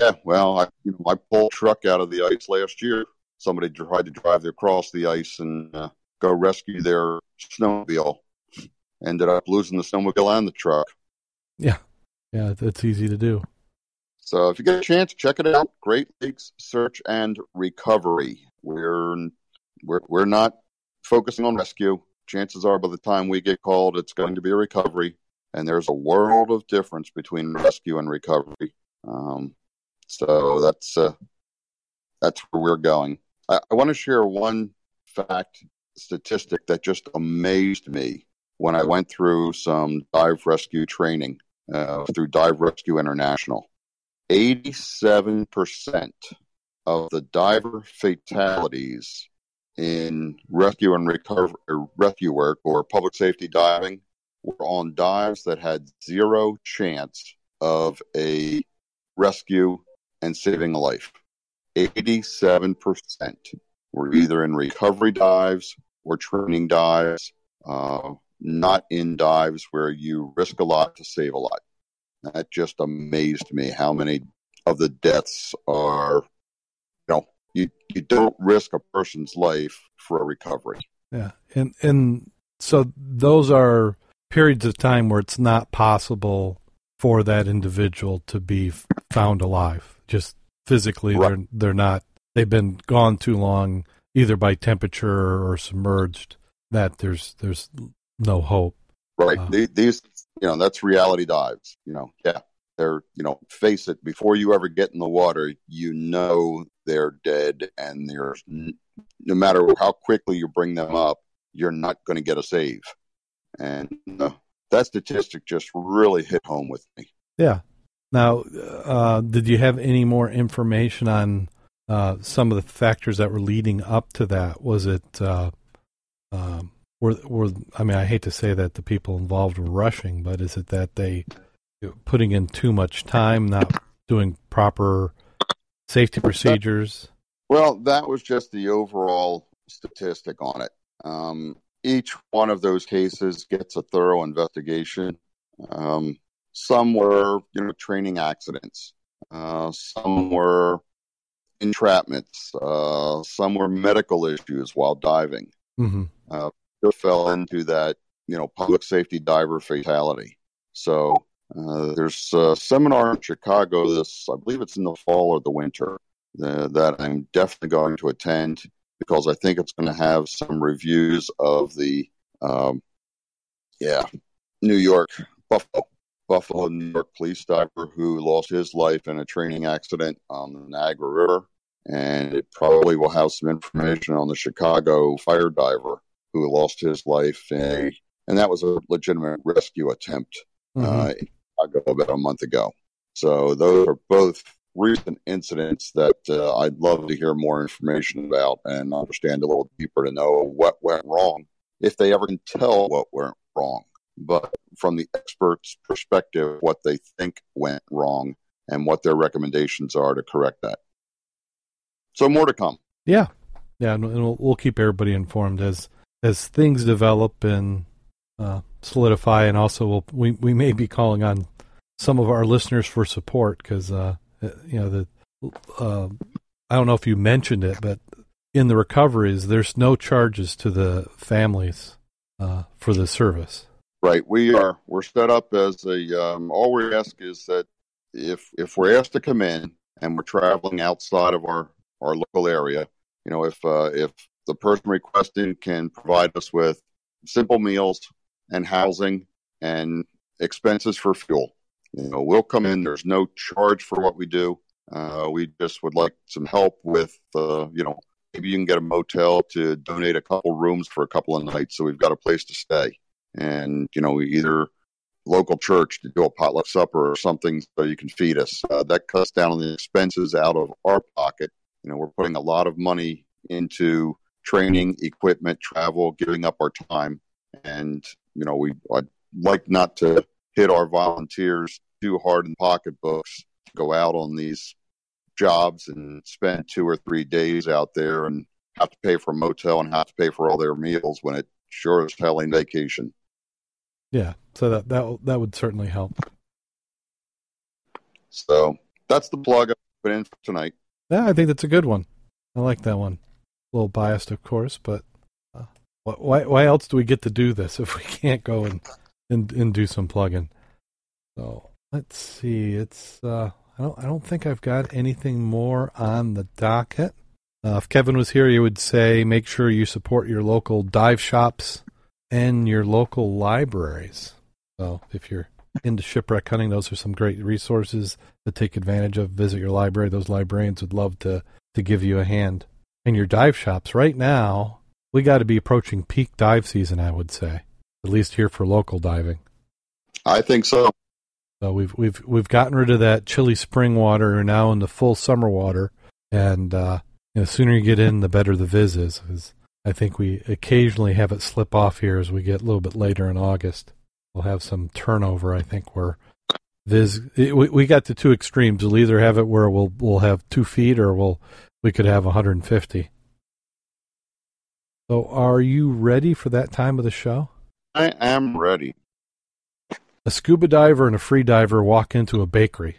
yeah, well, I you know I pulled truck out of the ice last year. Somebody tried to drive across the ice and uh, go rescue their snowmobile. Ended up losing the snowmobile and the truck. Yeah, yeah, it's easy to do. So if you get a chance, check it out. Great Lakes Search and Recovery. We're we're we're not focusing on rescue. Chances are, by the time we get called, it's going to be a recovery, and there's a world of difference between rescue and recovery. Um, so that's uh, that's where we're going. I, I want to share one fact statistic that just amazed me when I went through some dive rescue training uh, through Dive Rescue International. 87% of the diver fatalities in rescue and recovery rescue work or public safety diving were on dives that had zero chance of a rescue and saving a life. 87% were either in recovery dives or training dives, uh, not in dives where you risk a lot to save a lot. That just amazed me how many of the deaths are, you know, you, you don't risk a person's life for a recovery. Yeah. And, and so those are periods of time where it's not possible for that individual to be found alive. Just physically, right. they're they're not. They've been gone too long, either by temperature or submerged. That there's there's no hope. Right. Uh, These, you know, that's reality dives. You know, yeah, they're you know, face it. Before you ever get in the water, you know they're dead, and there's no matter how quickly you bring them up, you're not going to get a save. And uh, that statistic just really hit home with me. Yeah. Now, uh, did you have any more information on uh, some of the factors that were leading up to that? Was it, uh, um, were, were, I mean, I hate to say that the people involved were rushing, but is it that they putting in too much time, not doing proper safety procedures? Well, that was just the overall statistic on it. Um, each one of those cases gets a thorough investigation. Um, some were, you know, training accidents. Uh, some were entrapments. Uh, some were medical issues while diving. Mm-hmm. Uh, fell into that, you know, public safety diver fatality. So uh, there's a seminar in Chicago. This, I believe, it's in the fall or the winter. Uh, that I'm definitely going to attend because I think it's going to have some reviews of the, um, yeah, New York Buffalo Buffalo, New York police diver who lost his life in a training accident on the Niagara River, and it probably will have some information on the Chicago fire diver who lost his life in a, and that was a legitimate rescue attempt uh, mm-hmm. uh, in Chicago about a month ago. So those are both recent incidents that uh, I'd love to hear more information about and understand a little deeper to know what went wrong, if they ever can tell what went wrong. But from the experts' perspective, what they think went wrong and what their recommendations are to correct that. So more to come. Yeah, yeah, and we'll, we'll keep everybody informed as as things develop and uh, solidify, and also we'll, we we may be calling on some of our listeners for support because uh, you know the uh, I don't know if you mentioned it, but in the recoveries, there's no charges to the families uh, for the service. Right. We are we're set up as a um, all we ask is that if if we're asked to come in and we're traveling outside of our our local area, you know, if uh, if the person requesting can provide us with simple meals and housing and expenses for fuel, you know, we'll come in. There's no charge for what we do. Uh, we just would like some help with, uh, you know, maybe you can get a motel to donate a couple rooms for a couple of nights so we've got a place to stay. And, you know, either local church to do a potluck supper or something so you can feed us. Uh, that cuts down on the expenses out of our pocket. You know, we're putting a lot of money into training, equipment, travel, giving up our time. And, you know, we, I'd like not to hit our volunteers too hard in pocketbooks, go out on these jobs and spend two or three days out there and have to pay for a motel and have to pay for all their meals when it sure is hell vacation. Yeah, so that that that would certainly help. So that's the plug I put in for tonight. Yeah, I think that's a good one. I like that one. A little biased, of course, but uh, why why else do we get to do this if we can't go and and, and do some plugging? So let's see. It's uh, I don't I don't think I've got anything more on the docket. Uh, if Kevin was here, he would say make sure you support your local dive shops and your local libraries. So if you're into shipwreck hunting, those are some great resources to take advantage of. Visit your library; those librarians would love to to give you a hand. And your dive shops right now, we got to be approaching peak dive season. I would say, at least here for local diving. I think so. So we've we've we've gotten rid of that chilly spring water. We're now in the full summer water, and uh, you know, the sooner you get in, the better the viz is. Because I think we occasionally have it slip off here as we get a little bit later in August. We'll have some turnover. I think where it, we, we got to two extremes. We'll either have it where we'll we'll have two feet, or we'll we could have 150. So, are you ready for that time of the show? I am ready. A scuba diver and a free diver walk into a bakery.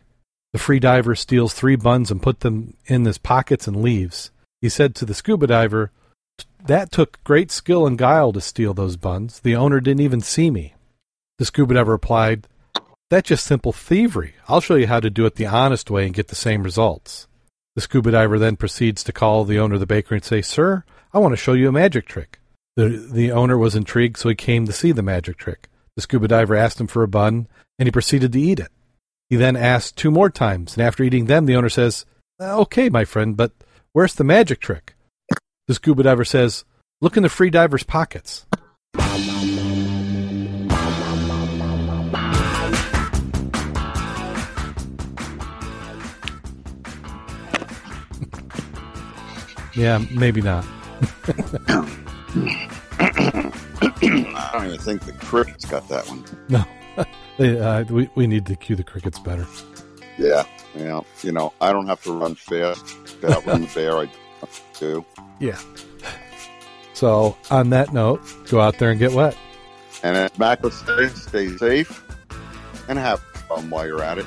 The free diver steals three buns and put them in his pockets and leaves. He said to the scuba diver, That took great skill and guile to steal those buns. The owner didn't even see me. The scuba diver replied, That's just simple thievery. I'll show you how to do it the honest way and get the same results. The scuba diver then proceeds to call the owner of the bakery and say, Sir, I want to show you a magic trick. The, the owner was intrigued, so he came to see the magic trick. The scuba diver asked him for a bun, and he proceeded to eat it. He then asked two more times, and after eating them, the owner says, uh, Okay, my friend, but where's the magic trick? The scuba diver says, Look in the free diver's pockets. yeah, maybe not. I don't even think the crickets got that one. No, uh, we we need to cue the crickets better. Yeah, yeah. You know, I don't have to run fast to outrun the bear. I do. Yeah. So on that note, go out there and get wet. And as Mack stay safe and have fun while you're at it.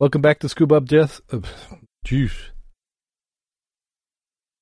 Welcome back to Scuba Obsessed. Uh, juice.